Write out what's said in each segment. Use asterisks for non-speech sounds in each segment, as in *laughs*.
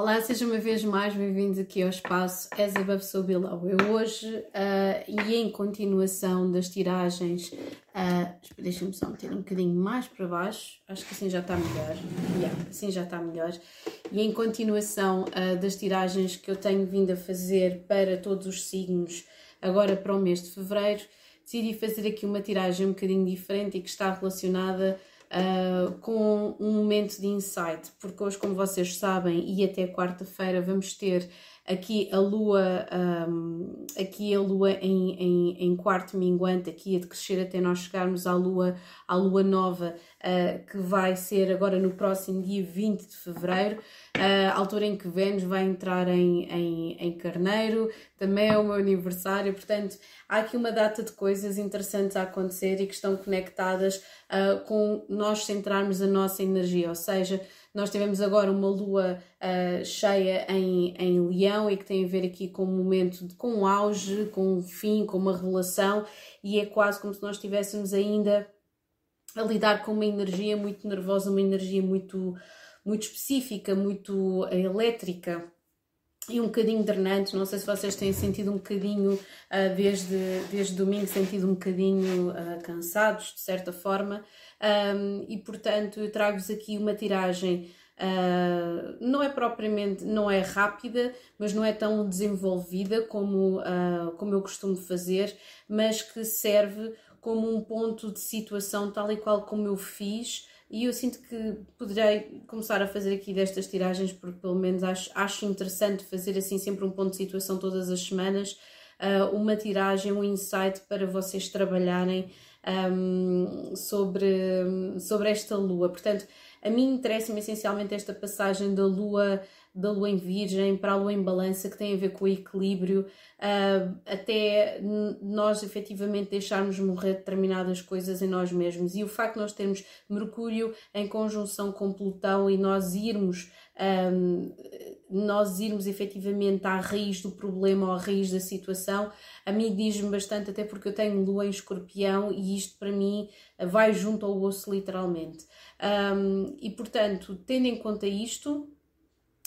Olá, sejam uma vez mais bem-vindos aqui ao espaço As Above So Below. Eu hoje, uh, e em continuação das tiragens, uh, deixem-me só meter um bocadinho mais para baixo, acho que assim já está melhor. Yeah, assim já está melhor. E em continuação uh, das tiragens que eu tenho vindo a fazer para todos os signos, agora para o mês de fevereiro, decidi fazer aqui uma tiragem um bocadinho diferente e que está relacionada uh, com um momento de insight, porque hoje, como vocês sabem, e até quarta-feira vamos ter aqui a lua, um, aqui a lua em, em, em, quarto minguante, aqui a crescer até nós chegarmos à lua, à lua nova, uh, que vai ser agora no próximo dia 20 de fevereiro, uh, altura em que Vênus vai entrar em, em, em Carneiro, também é o meu aniversário, portanto há aqui uma data de coisas interessantes a acontecer e que estão conectadas uh, com nós centrarmos a nossa energia, ou seja, nós tivemos agora uma lua uh, cheia em, em Leão e que tem a ver aqui com um momento, de, com um auge, com um fim, com uma revelação, e é quase como se nós estivéssemos ainda a lidar com uma energia muito nervosa, uma energia muito, muito específica, muito uh, elétrica e um bocadinho drenante. Não sei se vocês têm sentido um bocadinho, uh, desde, desde domingo, sentido um bocadinho uh, cansados, de certa forma e portanto eu trago-vos aqui uma tiragem Uh, não é propriamente, não é rápida, mas não é tão desenvolvida como, uh, como eu costumo fazer, mas que serve como um ponto de situação tal e qual como eu fiz. E eu sinto que poderei começar a fazer aqui destas tiragens, porque pelo menos acho, acho interessante fazer assim sempre um ponto de situação todas as semanas, uh, uma tiragem, um insight para vocês trabalharem um, sobre, sobre esta lua. Portanto, a mim interessa-me essencialmente esta passagem da lua da lua em virgem para a lua em balança que tem a ver com o equilíbrio uh, até nós efetivamente deixarmos morrer determinadas coisas em nós mesmos e o facto de nós termos Mercúrio em conjunção com Plutão e nós irmos um, nós irmos efetivamente à raiz do problema ou à raiz da situação, a mim diz-me bastante, até porque eu tenho lua em escorpião e isto para mim vai junto ao osso literalmente. Um, e portanto, tendo em conta isto,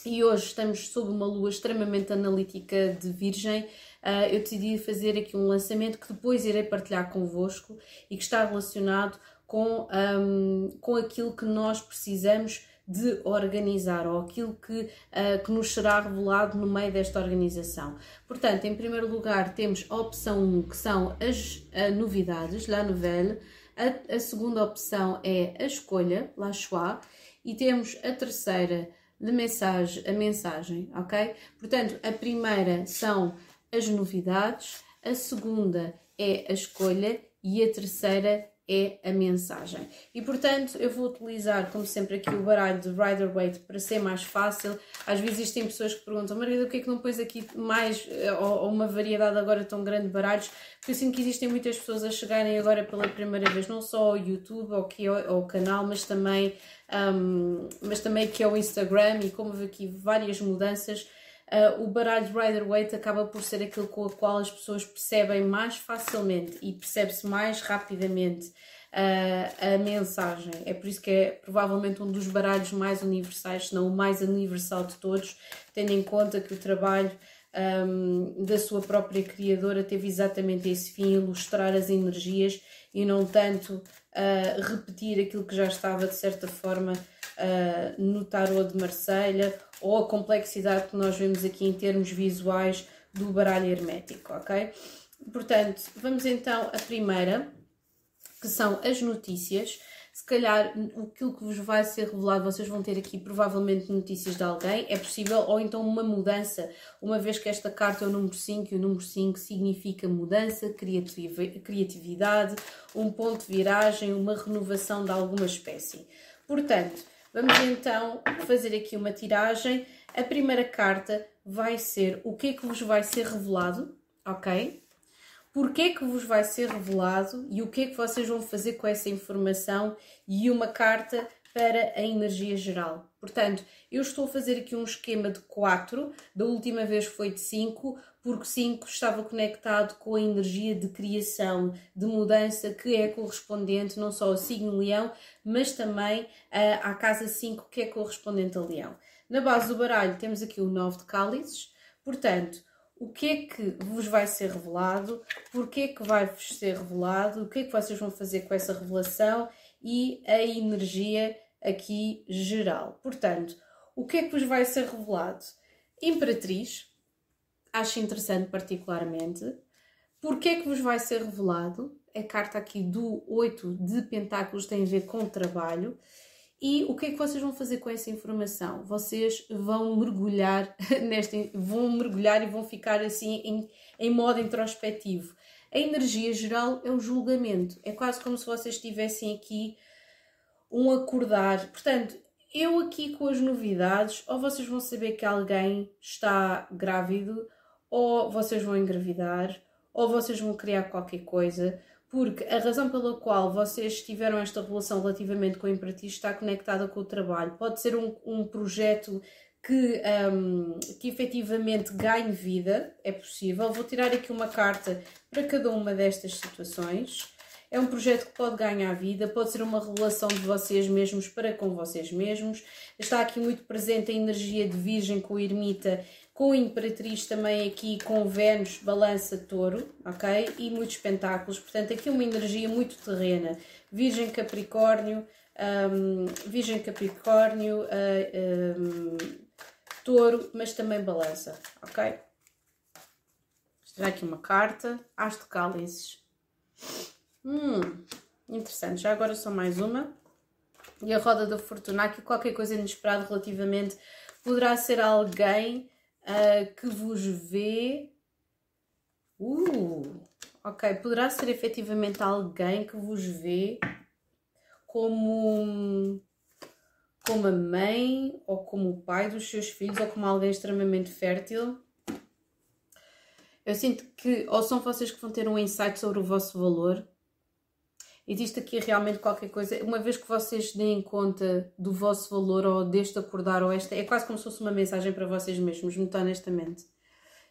e hoje estamos sob uma lua extremamente analítica de Virgem, uh, eu decidi fazer aqui um lançamento que depois irei partilhar convosco e que está relacionado com, um, com aquilo que nós precisamos de organizar ou aquilo que, uh, que nos será revelado no meio desta organização. Portanto, em primeiro lugar, temos a opção 1, que são as uh, novidades, la nouvelle. A, a, segunda opção é a escolha, la choix. E temos a terceira, de mensagem, a mensagem, ok? Portanto, a primeira são as novidades, a segunda é a escolha e a terceira é a mensagem. E portanto, eu vou utilizar, como sempre, aqui o baralho de Rider Waite para ser mais fácil. Às vezes existem pessoas que perguntam, Margarida, por que é que não pões aqui mais eh, ou, uma variedade agora tão grande de baralhos? Porque eu sinto que existem muitas pessoas a chegarem agora pela primeira vez, não só ao YouTube ou aqui ao, ao canal, mas também, um, mas também aqui ao Instagram e como houve aqui várias mudanças. Uh, o baralho de Rider Waite acaba por ser aquilo com o qual as pessoas percebem mais facilmente e percebe-se mais rapidamente uh, a mensagem. É por isso que é provavelmente um dos baralhos mais universais, se não o mais universal de todos, tendo em conta que o trabalho um, da sua própria criadora teve exatamente esse fim, ilustrar as energias e não tanto uh, repetir aquilo que já estava de certa forma uh, no tarot de Marselha ou a complexidade que nós vemos aqui em termos visuais do baralho hermético, ok? Portanto, vamos então à primeira, que são as notícias. Se calhar aquilo que vos vai ser revelado, vocês vão ter aqui provavelmente notícias de alguém, é possível, ou então uma mudança, uma vez que esta carta é o número 5 e o número 5 significa mudança, criatividade, um ponto de viragem, uma renovação de alguma espécie. Portanto, Vamos então fazer aqui uma tiragem. A primeira carta vai ser o que é que vos vai ser revelado, ok? Porquê é que vos vai ser revelado e o que é que vocês vão fazer com essa informação e uma carta para a energia geral. Portanto, eu estou a fazer aqui um esquema de 4, da última vez foi de 5, porque 5 estava conectado com a energia de criação, de mudança, que é correspondente não só ao signo leão, mas também uh, à casa 5, que é correspondente ao leão. Na base do baralho temos aqui o 9 de cálices, portanto, o que é que vos vai ser revelado, porque é que vai vos ser revelado, o que é que vocês vão fazer com essa revelação e a energia aqui geral. Portanto, o que é que vos vai ser revelado? Imperatriz, acho interessante particularmente. Porquê é que vos vai ser revelado? A carta aqui do 8 de Pentáculos tem a ver com trabalho. E o que é que vocês vão fazer com essa informação? Vocês vão mergulhar *laughs* nesta, vão mergulhar e vão ficar assim em, em modo introspectivo. A energia geral é o julgamento. É quase como se vocês estivessem aqui um acordar. Portanto, eu aqui com as novidades, ou vocês vão saber que alguém está grávido, ou vocês vão engravidar, ou vocês vão criar qualquer coisa, porque a razão pela qual vocês tiveram esta relação relativamente com o Imperatriz está conectada com o trabalho. Pode ser um, um projeto que, um, que efetivamente ganhe vida, é possível. Vou tirar aqui uma carta para cada uma destas situações. É um projeto que pode ganhar vida, pode ser uma revelação de vocês mesmos para com vocês mesmos. Está aqui muito presente a energia de Virgem com Ermita com Imperatriz também aqui com Vênus, Balança, Touro, ok? E muitos pentáculos, portanto aqui uma energia muito terrena. Virgem, Capricórnio, um, Virgem, Capricórnio, uh, um, Touro, mas também Balança, ok? Vou aqui uma carta, As de Cálices. Hum, interessante. Já agora só mais uma. E a Roda da Fortuna, aqui qualquer coisa inesperada relativamente poderá ser alguém uh, que vos vê. Uh, ok, poderá ser efetivamente alguém que vos vê como, como a mãe ou como o pai dos seus filhos ou como alguém extremamente fértil. Eu sinto que ou são vocês que vão ter um insight sobre o vosso valor existe aqui realmente qualquer coisa, uma vez que vocês deem conta do vosso valor ou deste acordar ou esta, é quase como se fosse uma mensagem para vocês mesmos, muito honestamente.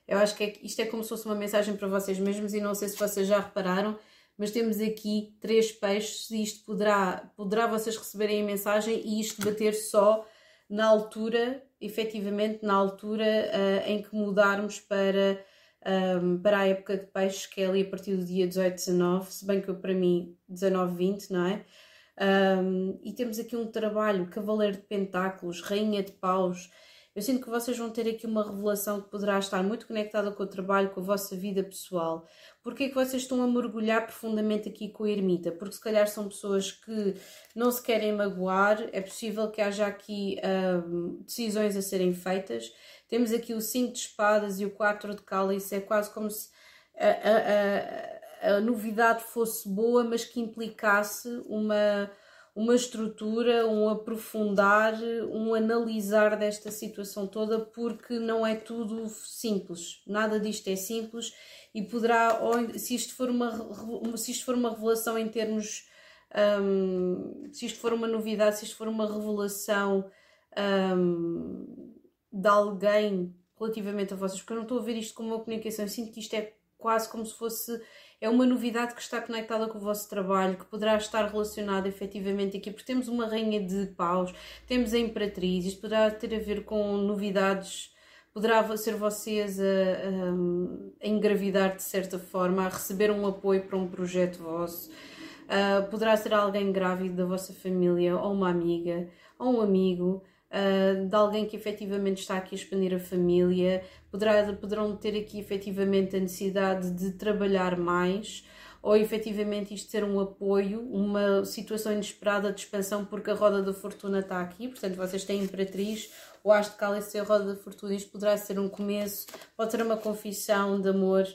Eu acho que é, isto é como se fosse uma mensagem para vocês mesmos e não sei se vocês já repararam, mas temos aqui três peixes e isto poderá, poderá vocês receberem a mensagem e isto bater só na altura, efetivamente na altura uh, em que mudarmos para um, para a época de peixes, que é ali a partir do dia 18, 19, se bem que eu, para mim 19, 20, não é? Um, e temos aqui um trabalho, Cavaleiro de Pentáculos, Rainha de Paus. Eu sinto que vocês vão ter aqui uma revelação que poderá estar muito conectada com o trabalho, com a vossa vida pessoal. Porquê é que vocês estão a mergulhar profundamente aqui com a ermita? Porque se calhar são pessoas que não se querem magoar, é possível que haja aqui um, decisões a serem feitas temos aqui o 5 de espadas e o 4 de cálice, é quase como se a, a, a, a, novidade fosse boa, mas que implicasse uma, uma estrutura, um aprofundar, um analisar desta situação toda, porque não é tudo simples, nada disto é simples e poderá, se isto for uma, se isto for uma revelação em termos, um, se isto for uma novidade, se isto for uma revelação. Um, de alguém relativamente a vocês, porque eu não estou a ver isto como uma comunicação, eu sinto que isto é quase como se fosse é uma novidade que está conectada com o vosso trabalho, que poderá estar relacionada efetivamente aqui, porque temos uma rainha de paus, temos a imperatriz, isto poderá ter a ver com novidades, poderá ser vocês a, a, a engravidar de certa forma, a receber um apoio para um projeto vosso, uh, poderá ser alguém grávido da vossa família, ou uma amiga, ou um amigo, uh, de alguém que efetivamente está aqui a expandir a família, poderá, poderão ter aqui efetivamente a necessidade de trabalhar mais ou efetivamente isto ser um apoio, uma situação inesperada de expansão, porque a roda da fortuna está aqui, portanto vocês têm Imperatriz, o de Cálice e a roda da fortuna, isto poderá ser um começo, pode ser uma confissão de amor,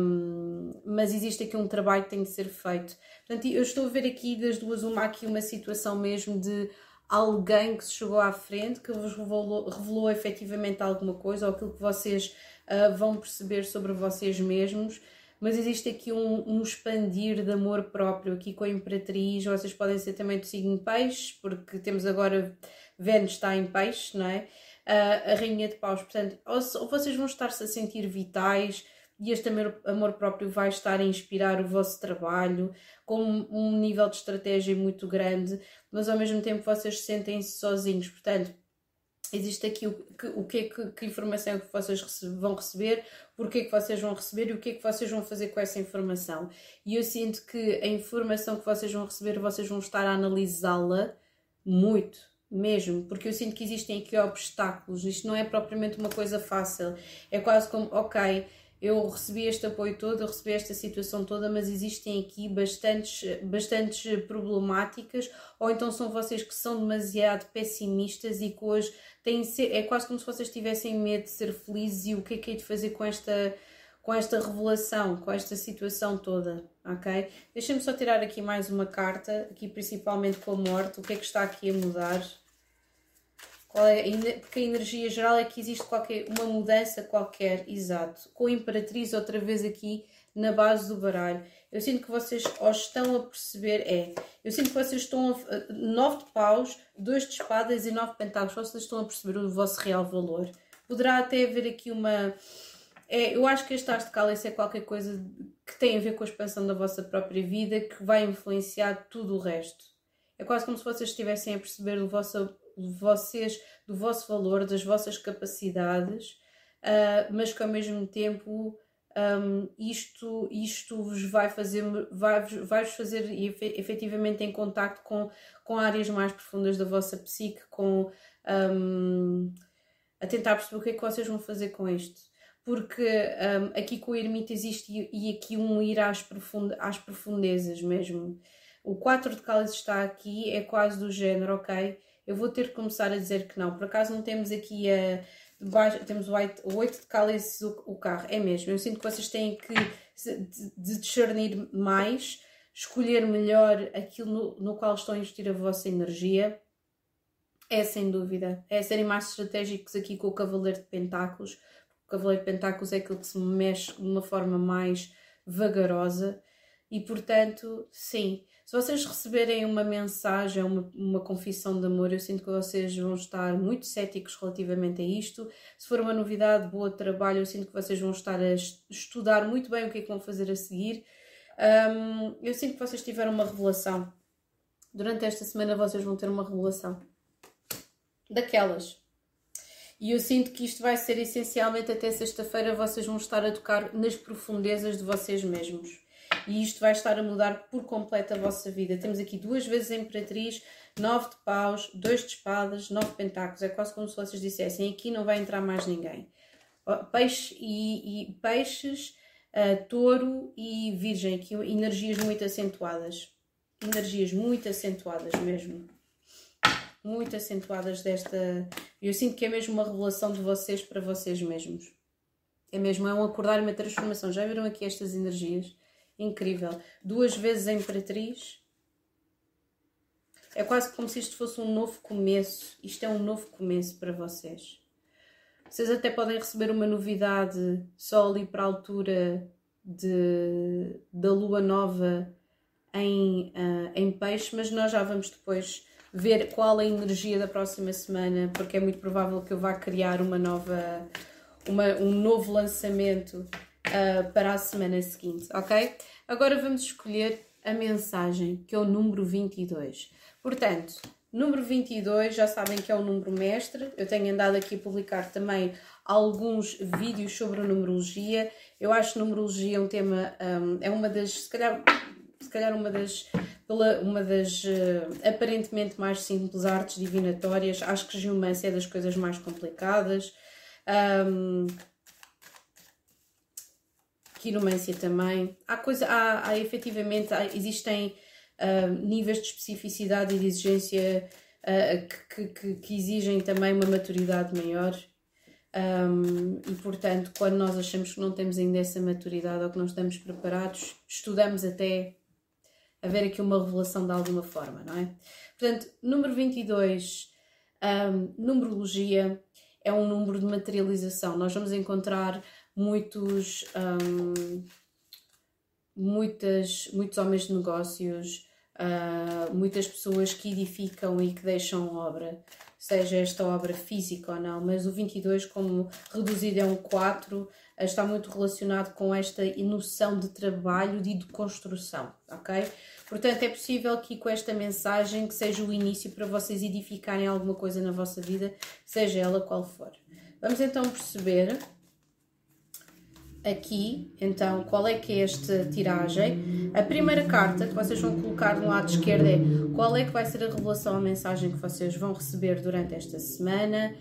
um, mas existe aqui um trabalho que tem de ser feito. Portanto, eu estou a ver aqui das duas, uma aqui uma situação mesmo de alguém que se chegou à frente, que vos revelou, revelou efetivamente alguma coisa ou aquilo que vocês uh, vão perceber sobre vocês mesmos, mas existe aqui um, um, expandir de amor próprio aqui com a Imperatriz. Vocês podem ser também do signo Peixe, porque temos agora Vênus está em Peixe, não é? Uh, a Rainha de Paus, portanto, ou, ou vocês vão estar-se a sentir vitais e este amor, amor próprio vai estar a inspirar o vosso trabalho com um nível de estratégia muito grande, mas ao mesmo tempo vocês sentem-se sozinhos, portanto existe aqui o que, o que, é que, que informação é que vocês vão receber, porque é que vocês vão receber e o que é que vocês vão fazer com essa informação. E eu sinto que a informação que vocês vão receber, vocês vão estar a analisá-la muito, mesmo, porque eu sinto que existem aqui obstáculos. Isto não é propriamente uma coisa fácil. É quase como, ok, eu recebi este apoio todo, eu recebi esta situação toda, mas existem aqui bastantes, bastantes problemáticas, ou então são vocês que são demasiado pessimistas e que hoje têm ser, é quase como se vocês tivessem medo de ser felizes e o que é que é de fazer com esta, com esta revelação, com esta situação toda, ok? Deixem-me só tirar aqui mais uma carta, aqui principalmente com a morte, o que é que está aqui a mudar? É, porque a energia geral é que existe qualquer, uma mudança qualquer, exato. Com a Imperatriz outra vez aqui na base do baralho. Eu sinto que vocês ou estão a perceber, é, eu sinto que vocês estão a, nove de paus, dois de espadas e nove de pentáculos, vocês estão a perceber o vosso real valor. Poderá até haver aqui uma... É, eu acho que este Ars de Cálice é qualquer coisa que tem a ver com a expansão da vossa própria vida, que vai influenciar tudo o resto. É quase como se vocês estivessem a perceber o vosso vocês, do vosso valor, das vossas capacidades, uh, mas que ao mesmo tempo um, isto, isto vos vai fazer, vai, vai -vos fazer efetivamente em contacto com, com áreas mais profundas da vossa psique, com um, a tentar perceber o que é que vocês vão fazer com isto. Porque um, aqui com o ermita existe e, aqui um ir às, profund, às profundezas mesmo. O 4 de cálice está aqui, é quase do género, ok? Eu vou ter que começar a dizer que não. Por acaso não temos aqui a. Debaixo, temos o 8 de cálice o, o carro. É mesmo. Eu sinto que vocês têm que de, discernir mais, escolher melhor aquilo no, no qual estão a investir a vossa energia. É sem dúvida. É serem mais estratégicos aqui com o Cavaleiro de Pentáculos. O Cavaleiro de Pentáculos é aquele que se mexe de uma forma mais vagarosa e, portanto, sim, se vocês receberem uma mensagem, uma, uma confissão de amor, eu sinto que vocês vão estar muito céticos relativamente a isto. Se for uma novidade boa trabalho, eu sinto que vocês vão estar a estudar muito bem o que é que vão fazer a seguir. Um, eu sinto que vocês tiveram uma revelação. Durante esta semana vocês vão ter uma revelação. Daquelas. E eu sinto que isto vai ser essencialmente até sexta-feira vocês vão estar a tocar nas profundezas de vocês mesmos e isto vai estar a mudar por completo a vossa vida. Temos aqui duas vezes a Imperatriz, nove de paus, dois de espadas, nove pentáculos. É quase como se vocês dissessem: aqui não vai entrar mais ninguém. Peixe e, e peixes, uh, touro e virgem, aqui energias muito acentuadas. Energias muito acentuadas mesmo. Muito acentuadas desta. Eu sinto que é mesmo uma revelação de vocês para vocês mesmos. É mesmo, é um acordar e uma transformação. Já viram aqui estas energias? Incrível. Duas vezes a Imperatriz. É quase como se isto fosse um novo começo. Isto é um novo começo para vocês. Vocês até podem receber uma novidade só ali para a altura de, da lua nova em, uh, em peixe, mas nós já vamos depois ver qual a energia da próxima semana, porque é muito provável que eu vá criar uma nova, uma, um novo lançamento uh, para a semana seguinte, ok? Agora vamos escolher a mensagem, que é o número 22. Portanto, número 22, já sabem que é o número mestre. Eu tenho andado aqui a publicar também alguns vídeos sobre numerologia. Eu acho numerologia um tema, um, é uma das, se calhar, se calhar uma das, uma das uh, aparentemente mais simples artes divinatórias. Acho que geomância é das coisas mais complicadas. Um, quiromância também. Há coisa, há, há efetivamente, há, existem uh, níveis de especificidade e de exigência uh, que, que, que, exigem também uma maturidade maior. Um, e portanto, quando nós achamos que não temos ainda essa maturidade ou que não estamos preparados, estudamos até haver aqui uma revelação de alguma forma, não é? Portanto, número 22, um, numerologia, é um número de materialização. Nós vamos encontrar muitos. Um, muitas, muitos homens de negócios, uh, muitas pessoas que edificam e que deixam obra, seja esta obra física ou não, mas o 22, como reduzido é um 4, está muito relacionado com esta noção de trabalho e de construção, ok? Portanto, é possível que com esta mensagem que seja o início para vocês edificarem alguma coisa na vossa vida, seja ela qual for. Vamos então perceber aqui, então, qual é que é esta tiragem. A primeira carta que vocês vão colocar no lado esquerdo é qual é que vai ser a revelação, a mensagem que vocês vão receber durante esta semana,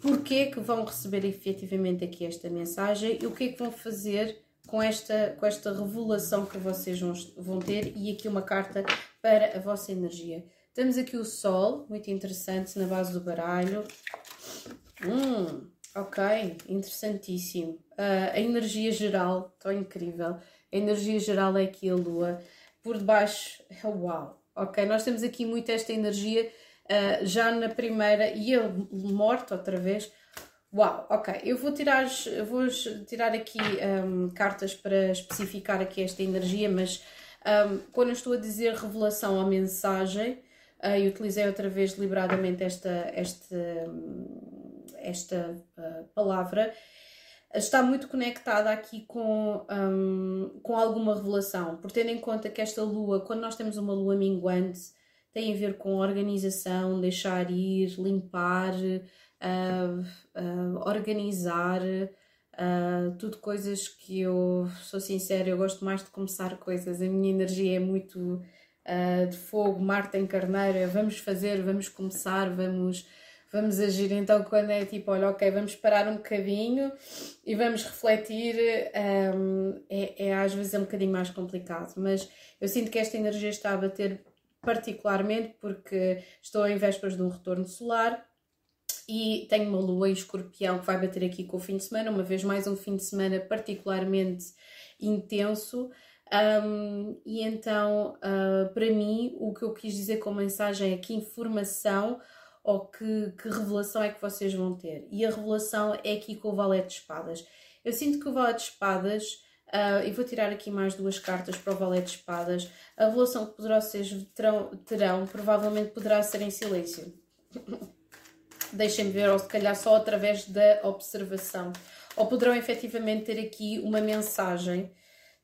porquê que vão receber efetivamente aqui esta mensagem e o que é que vão fazer com esta, com esta revelação que vocês vão, vão ter e aqui uma carta para a vossa energia. Temos aqui o Sol, muito interessante, na base do baralho. Hum, ok, interessantíssimo. Uh, a energia geral, tão incrível. A energia geral é aqui a Lua. Por debaixo, é uau. Ok, nós temos aqui muito esta energia uh, já na primeira e a morte outra vez. Uau, ok. Eu vou tirar, vou tirar aqui um, cartas para especificar aqui esta energia, mas um, quando eu estou a dizer revelação à mensagem, uh, eu utilizei outra vez deliberadamente esta, esta, esta palavra, está muito conectada aqui com, um, com alguma revelação, por tendo em conta que esta lua, quando nós temos uma lua minguante, tem a ver com organização, deixar ir, limpar, uh, uh, organizar, uh, tudo coisas que eu sou sincera, eu gosto mais de começar coisas, a minha energia é muito de fogo, Marte em carneiro, é vamos fazer, vamos começar, vamos vamos agir. Então, quando é tipo, olha, ok, vamos parar um bocadinho e vamos refletir, um, é, é, às vezes é um bocadinho mais complicado, mas eu sinto que esta energia está a bater particularmente porque estou em vésperas de um retorno solar e tenho uma lua em escorpião que vai bater aqui com o fim de semana, uma vez mais um fim de semana particularmente intenso. Um, e então, uh, para mim, o que eu quis dizer com a mensagem é que informação ou que, que revelação é que vocês vão ter. E a revelação é aqui com o Valete de Espadas. Eu sinto que o Valete de Espadas Uh, e vou tirar aqui mais duas cartas para o Valete de Espadas. A revelação que poderá vocês terão, terão provavelmente poderá ser em silêncio. *coughs* Deixem-me ver, ou se calhar só através da observação. Ou poderão efetivamente ter aqui uma mensagem.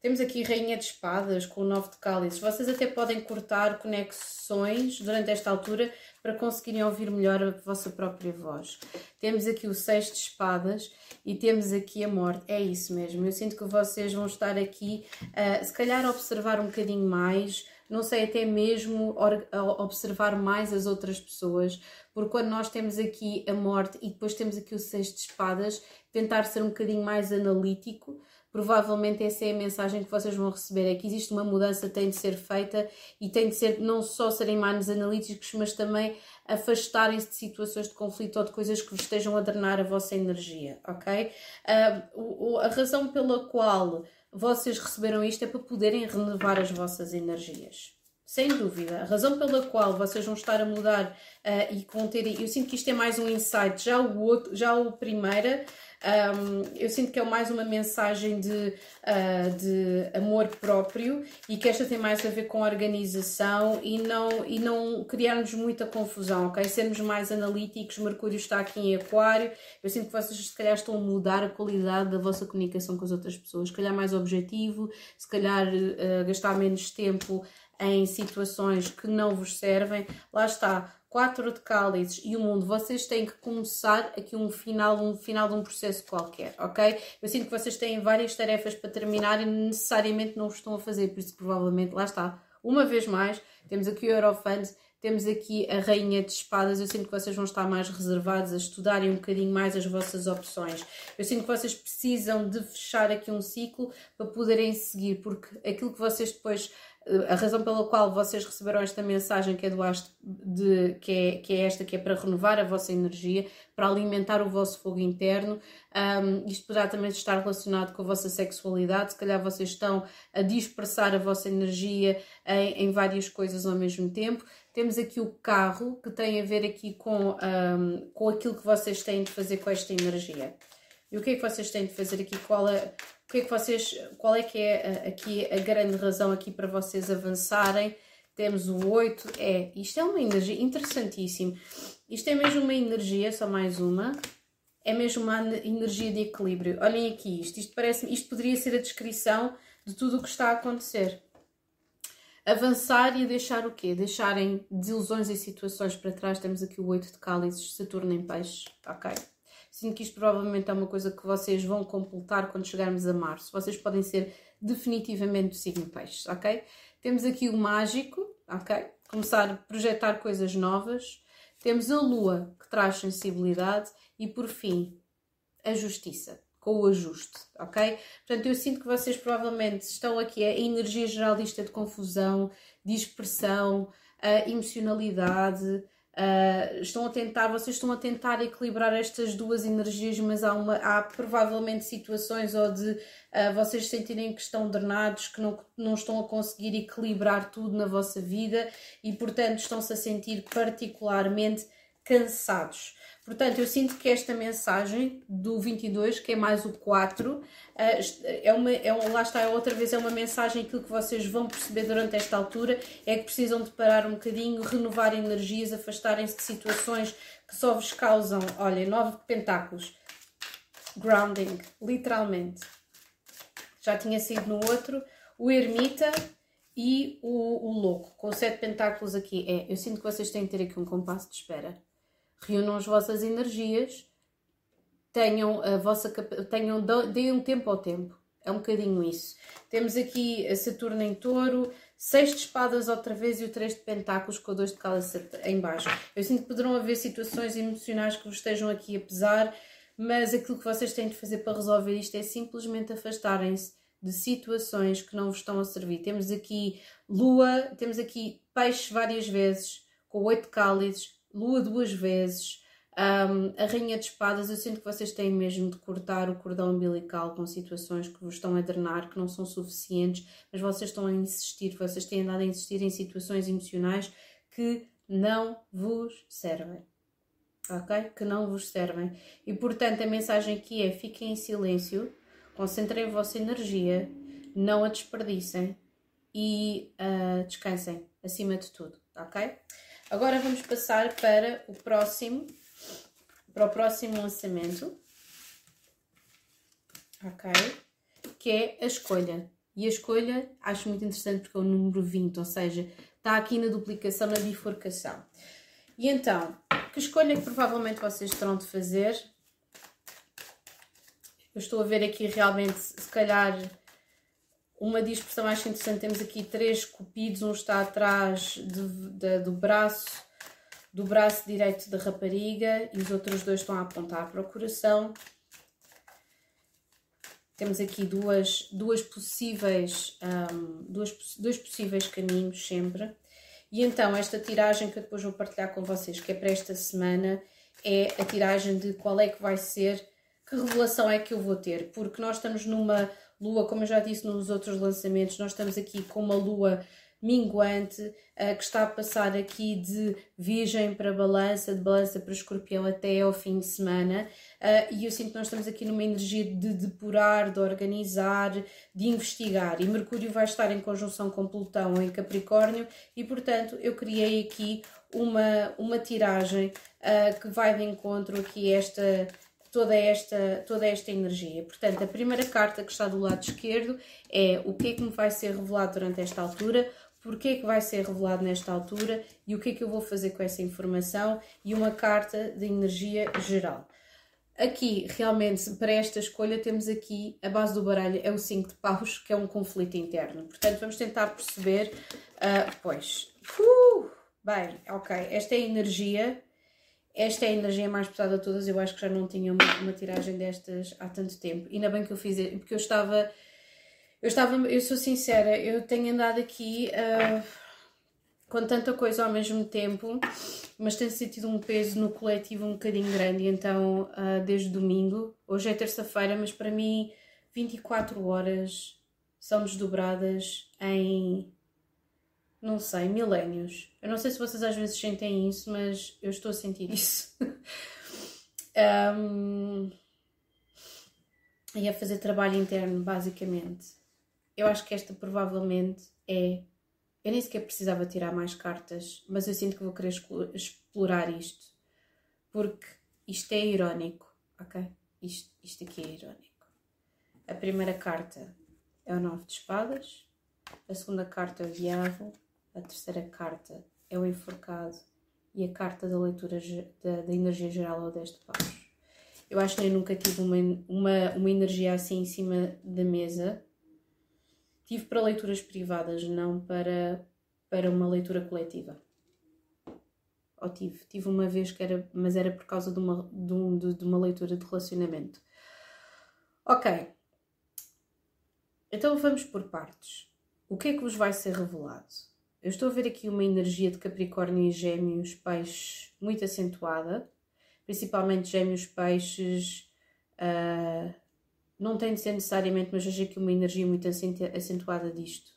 Temos aqui Rainha de Espadas com o Nove de Cálices. Vocês até podem cortar conexões durante esta altura para conseguirem ouvir melhor a vossa própria voz. Temos aqui o Seis de Espadas e temos aqui a morte. É isso mesmo. Eu sinto que vocês vão estar aqui, uh, se calhar, a observar um bocadinho mais não sei, até mesmo observar mais as outras pessoas, porque quando nós temos aqui a morte e depois temos aqui o seis de espadas, tentar ser um bocadinho mais analítico, provavelmente essa é a mensagem que vocês vão receber, é que existe uma mudança tem de ser feita e tem de ser não só serem mais analíticos, mas também afastarem-se de situações de conflito ou de coisas que vos estejam a drenar a vossa energia, ok? Uh, a razão pela qual vocês receberam isto é para poderem renovar as vossas energias. Sem dúvida. A razão pela qual vocês vão estar a mudar uh, e vão ter. Eu sinto que isto é mais um insight. Já o outro, já o primeira um, eu sinto que é mais uma mensagem de, uh, de amor próprio e que esta tem mais a ver com organização e não, e não criarmos muita confusão, ok? Sermos mais analíticos, Mercúrio está aqui em Aquário, eu sinto que vocês se calhar estão a mudar a qualidade da vossa comunicação com as outras pessoas, se calhar mais objetivo, se calhar uh, gastar menos tempo em situações que não vos servem. Lá está, quatro de cálices e o mundo, vocês têm que começar aqui um final, um final de um processo qualquer, ok? Eu sinto que vocês têm várias tarefas para terminar e necessariamente não estão a fazer, por isso provavelmente, lá está, uma vez mais, temos aqui o Eurofund, temos aqui a Rainha de Espadas. Eu sinto que vocês vão estar mais reservados a estudarem um bocadinho mais as vossas opções. Eu sinto que vocês precisam de fechar aqui um ciclo para poderem seguir, porque aquilo que vocês depois a razão pela qual vocês receberam esta mensagem que é do astro, de, que, é, que é esta, que é para renovar a vossa energia, para alimentar o vosso fogo interno. Um, isto poderá também estar relacionado com a vossa sexualidade, se calhar vocês estão a dispersar a vossa energia em, em várias coisas ao mesmo tempo. Temos aqui o carro, que tem a ver aqui com, um, com aquilo que vocês têm de fazer com esta energia. E o que é que vocês têm de fazer aqui? Qual é, o que é que vocês, qual é que é a, aqui a grande razão aqui para vocês avançarem? Temos o 8, é, isto é uma energia interessantíssimo. Isto é mesmo uma energia, só mais uma, é mesmo uma energia de equilíbrio. Olhem aqui isto, isto parece isto poderia ser a descrição de tudo o que está a acontecer. Avançar e deixar o quê? Deixarem desilusões e situações para trás. Temos aqui o 8 de cálices, Saturno em peixes, ok? Sinto que isto provavelmente é uma coisa que vocês vão completar quando chegarmos a março. Vocês podem ser definitivamente do signo peixes, ok? Temos aqui o mágico, ok? Começar a projetar coisas novas. Temos a lua, que traz sensibilidade. E por fim, a justiça, com o ajuste, ok? Portanto, eu sinto que vocês provavelmente estão aqui, a energia geral disto é de confusão, dispersão, a emocionalidade, Uh, estão a tentar, vocês estão a tentar equilibrar estas duas energias, mas há, uma, há provavelmente situações ou de uh, vocês sentirem que estão drenados, que não, não estão a conseguir equilibrar tudo na vossa vida e, portanto, estão-se a sentir particularmente cansados. Portanto, eu sinto que esta mensagem do 22, que é mais o 4, eh, é uma, é uma, lá está, outra vez é uma mensagem, aquilo que vocês vão perceber durante esta altura é que precisam de parar um bocadinho, renovar energias, afastarem-se de situações que só vos causam, olha, nove pentáculos, grounding, literalmente. Já tinha sido no outro, o ermita e o, o louco, com sete pentáculos aqui. É, eu sinto que vocês têm que ter aqui um compasso de espera reúnam as vossas energias, tenham a vossa tenham deem um tempo ao tempo. É um bocadinho isso. Temos aqui a Saturno em touro, seis de espadas outra vez e o três de pentáculos com dois de cálice em baixo. Eu sinto que poderão haver situações emocionais que vos estejam aqui a pesar, mas aquilo que vocês têm de fazer para resolver isto é simplesmente afastarem-se de situações que não vos estão a servir. Temos aqui lua, temos aqui peixe várias vezes, com oito cálices, lua duas vezes, um, a rainha de espadas, eu sinto que vocês têm mesmo de cortar o cordão umbilical com situações que vos estão a drenar, que não são suficientes, mas vocês estão a insistir, vocês têm andado a insistir em situações emocionais que não vos servem. Ok? Que não vos servem. E portanto, a mensagem aqui é: fiquem em silêncio, concentrem a vossa energia, não a desperdicem e uh, descansem acima de tudo. Ok? Agora vamos passar para o próximo, para o próximo lançamento. Ok? Que é a escolha. E a escolha acho muito interessante porque é o número 20, ou seja, está aqui na duplicação, na bifurcação. E então, que escolha que provavelmente vocês terão de fazer? Eu estou a ver aqui realmente, se calhar, uma dispersão mais interessante, temos aqui três cupidos, um está atrás de, de, do braço, do braço direito da rapariga e os outros dois estão a apontar para o coração. Temos aqui duas, duas possíveis, um, duas, dois possíveis caminhos sempre. E então, esta tiragem que eu depois vou partilhar com vocês, que é para esta semana, é a tiragem de qual é que vai ser, que revelação é que eu vou ter, porque nós estamos numa lua, como eu já disse nos outros lançamentos, nós estamos aqui com uma lua minguante uh, que está a passar aqui de Virgem para Balança, de Balança para Escorpião até ao fim de semana. Uh, e eu sinto que nós estamos aqui numa energia de depurar, de organizar, de investigar. E Mercúrio vai estar em conjunção com Plutão em Capricórnio, e portanto eu criei aqui uma, uma tiragem uh, que vai de encontro aqui esta toda esta, toda esta energia. Portanto, a primeira carta que está do lado esquerdo é o que é que me vai ser revelado durante esta altura, porque é que vai ser revelado nesta altura e o que é que eu vou fazer com essa informação e uma carta de energia geral. Aqui, realmente, para esta escolha, temos aqui a base do baralho, é o 5 de paus, que é um conflito interno. Portanto, vamos tentar perceber. Uh, pois, uh, bem, ok, esta é a energia esta é a energia mais pesada de todas. Eu acho que já não tinha uma, uma tiragem destas há tanto tempo. Ainda bem que eu fiz, porque eu estava. Eu estava, eu sou sincera, eu tenho andado aqui uh, com tanta coisa ao mesmo tempo, mas tenho sentido um peso no coletivo um bocadinho grande. Então, uh, desde domingo, hoje é terça-feira, mas para mim 24 horas são desdobradas em não sei, milénios. Eu não sei se vocês às vezes sentem isso, mas eu estou a sentir isso. *laughs* um, e a fazer trabalho interno, basicamente. Eu acho que esta provavelmente é. Eu nem sequer precisava tirar mais cartas, mas eu sinto que vou querer explorar isto. Porque isto é irónico, ok? Isto, isto aqui é irónico. A primeira carta é o Nove de Espadas, a segunda carta é o Diabo, a terceira carta é o Enforcado e a carta da leitura da, da energia geral é o 10 de paus. Eu acho que nem nunca tive uma, uma, uma energia assim em cima da mesa. Tive para leituras privadas, não para, para uma leitura coletiva. Ou tive, tive uma vez que era, mas era por causa de uma, de, um, de, de uma leitura de relacionamento. Ok. Então vamos por partes. O que é que vos vai ser revelado? Eu estou a ver aqui uma energia de Capricórnio e Gêmeos, peixes, muito acentuada principalmente gêmeos, peixes, uh, não tem de ser necessariamente, mas vejo aqui uma energia muito acentuada disto.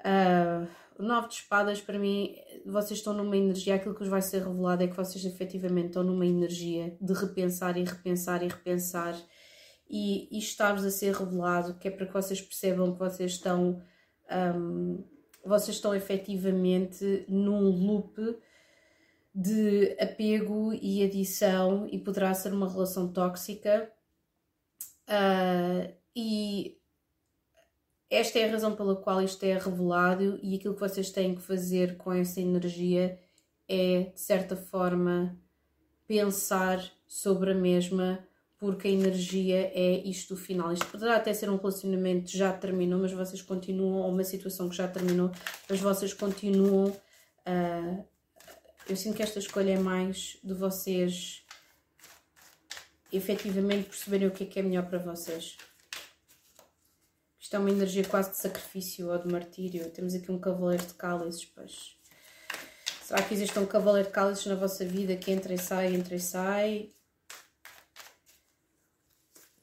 Uh, o nove de espadas, para mim, vocês estão numa energia, aquilo que vos vai ser revelado é que vocês efetivamente estão numa energia de repensar e repensar e repensar e isto está-vos a ser revelado, que é para que vocês percebam que vocês estão um, vocês estão efetivamente num loop de apego e adição e poderá ser uma relação tóxica. Uh, e esta é a razão pela qual isto é revelado e aquilo que vocês têm que fazer com essa energia é, de certa forma, pensar sobre a mesma, porque a energia é isto final. Isto poderá até ser um relacionamento que já terminou, mas vocês continuam, ou uma situação que já terminou, mas vocês continuam a eu sinto que esta escolha é mais de vocês efetivamente perceberem o que é que é melhor para vocês. Isto é uma energia quase de sacrifício ou de martírio. Temos aqui um cavaleiro de cálices, pois. Será que existe um cavaleiro de cálices na vossa vida que entra e sai, entra e sai?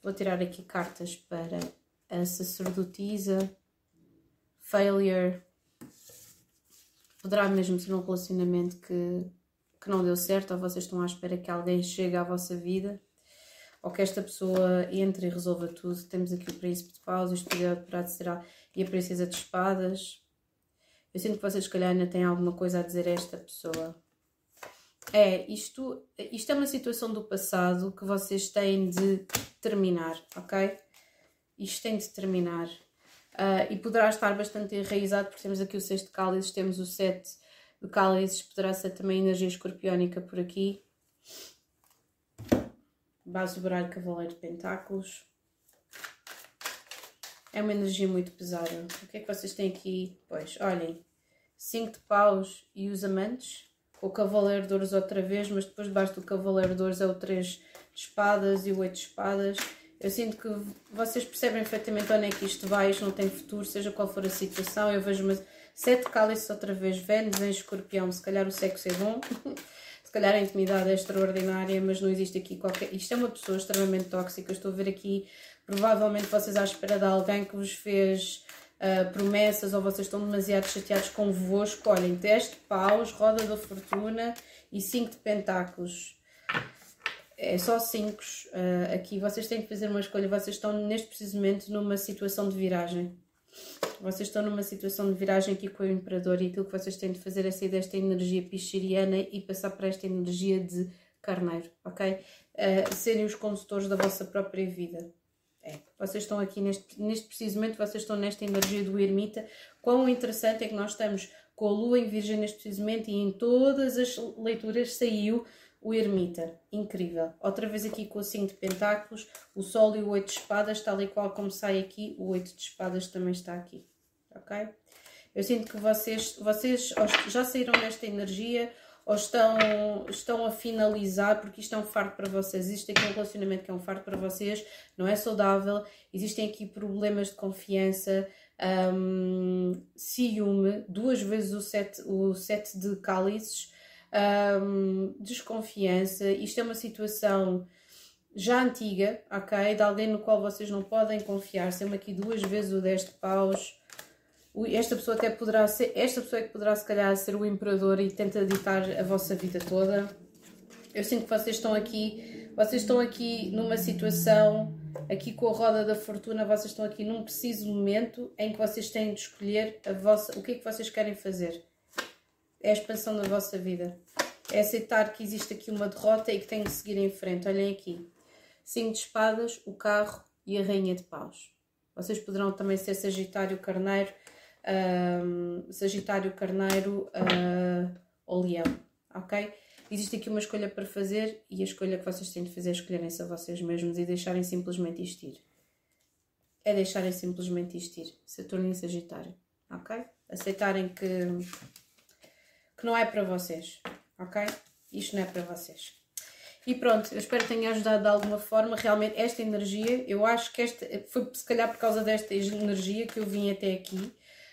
Vou tirar aqui cartas para a sacerdotisa, failure, poderá mesmo ser um relacionamento que, que não deu certo, ou vocês estão à espera que alguém chegue à vossa vida, ou que esta pessoa entre e resolva tudo. Temos aqui o Príncipe de Paus, o Espírito de será e a Princesa de Espadas. Eu sinto que vocês, se calhar, ainda têm alguma coisa a dizer a esta pessoa. É, isto, isto é uma situação do passado que vocês têm de terminar, ok? Isto tem de terminar. Uh, e poderá estar bastante enraizado, porque temos aqui o 6 de cálices, temos o 7 de cálices, poderá ser também energia escorpiónica por aqui. Base do baralho Cavaleiro de Pentáculos. É uma energia muito pesada. O que é que vocês têm aqui? Pois, olhem, 5 de paus e os amantes. O Cavaleiro de Ouros outra vez, mas depois debaixo do Cavaleiro de Ouros é o 3 de espadas e o 8 de espadas. Eu sinto que vocês percebem perfeitamente onde é que isto vai, isto não tem futuro, seja qual for a situação. Eu vejo uma sete cálices outra vez, Vênus em escorpião, se calhar o sexo é bom, *laughs* se calhar a intimidade é extraordinária, mas não existe aqui qualquer. Isto é uma pessoa extremamente tóxica. Estou a ver aqui, provavelmente vocês à espera de alguém que vos fez uh, promessas ou vocês estão demasiado chateados convosco. Olhem, 10 de paus, roda da fortuna e 5 de pentáculos é só 5 uh, aqui. Vocês têm que fazer uma escolha. Vocês estão neste precisamente numa situação de viragem. Vocês estão numa situação de viragem aqui com o Imperador e aquilo que vocês têm de fazer é sair desta energia pisciriana e passar para esta energia de carneiro, ok? Uh, serem os condutores da vossa própria vida. É, vocês estão aqui neste, neste precisamente, vocês estão nesta energia do ermita. Quão interessante é que nós estamos com a lua em virgem neste precisamente e em todas as leituras saiu o ermita, incrível. Outra vez aqui com o 5 de pentáculos, o sol e o 8 de espadas, tal e qual como sai aqui, o 8 de espadas também está aqui, ok? Eu sinto que vocês, vocês já saíram desta energia ou estão, estão a finalizar, porque isto é um fardo para vocês. Existe aqui um relacionamento que é um fardo para vocês, não é saudável, existem aqui problemas de confiança, um, ciúme, duas vezes o sete, o sete de cálices, um, desconfiança. Isto é uma situação já antiga, ok? De alguém no qual vocês não podem confiar. Sendo aqui duas vezes o 10 de paus. Esta pessoa até poderá ser, esta pessoa é que poderá se calhar ser o imperador e tenta ditar a vossa vida toda. Eu sinto que vocês estão aqui Vocês estão aqui numa situação, aqui com a roda da fortuna, vocês estão aqui num preciso momento em que vocês têm de escolher a vossa, o que é que vocês querem fazer. É a expansão da vossa vida. É aceitar que existe aqui uma derrota e que têm de seguir em frente. Olhem aqui. Cinco de espadas, o carro e a rainha de paus. Vocês poderão também ser Sagitário Carneiro, uh, Sagitário Carneiro uh, ou Leão, ok? Existe aqui uma escolha para fazer e a escolha que vocês têm de fazer é escolherem-se a vocês mesmos e deixarem simplesmente isto ir. É deixarem simplesmente isto ir. Saturno em Sagitário, ok? Aceitarem que, que não é para vocês, ok? Isto não é para vocês. E pronto, eu espero que tenha ajudado de alguma forma. Realmente, esta energia, eu acho que esta foi se calhar por causa desta energia que eu vim até aqui,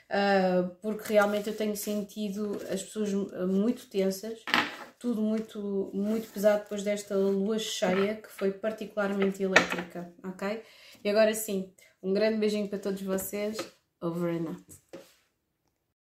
uh, porque realmente eu tenho sentido as pessoas muito tensas, tudo muito, muito pesado depois desta lua cheia que foi particularmente elétrica, ok? E agora sim, um grande beijinho para todos vocês. Over and out.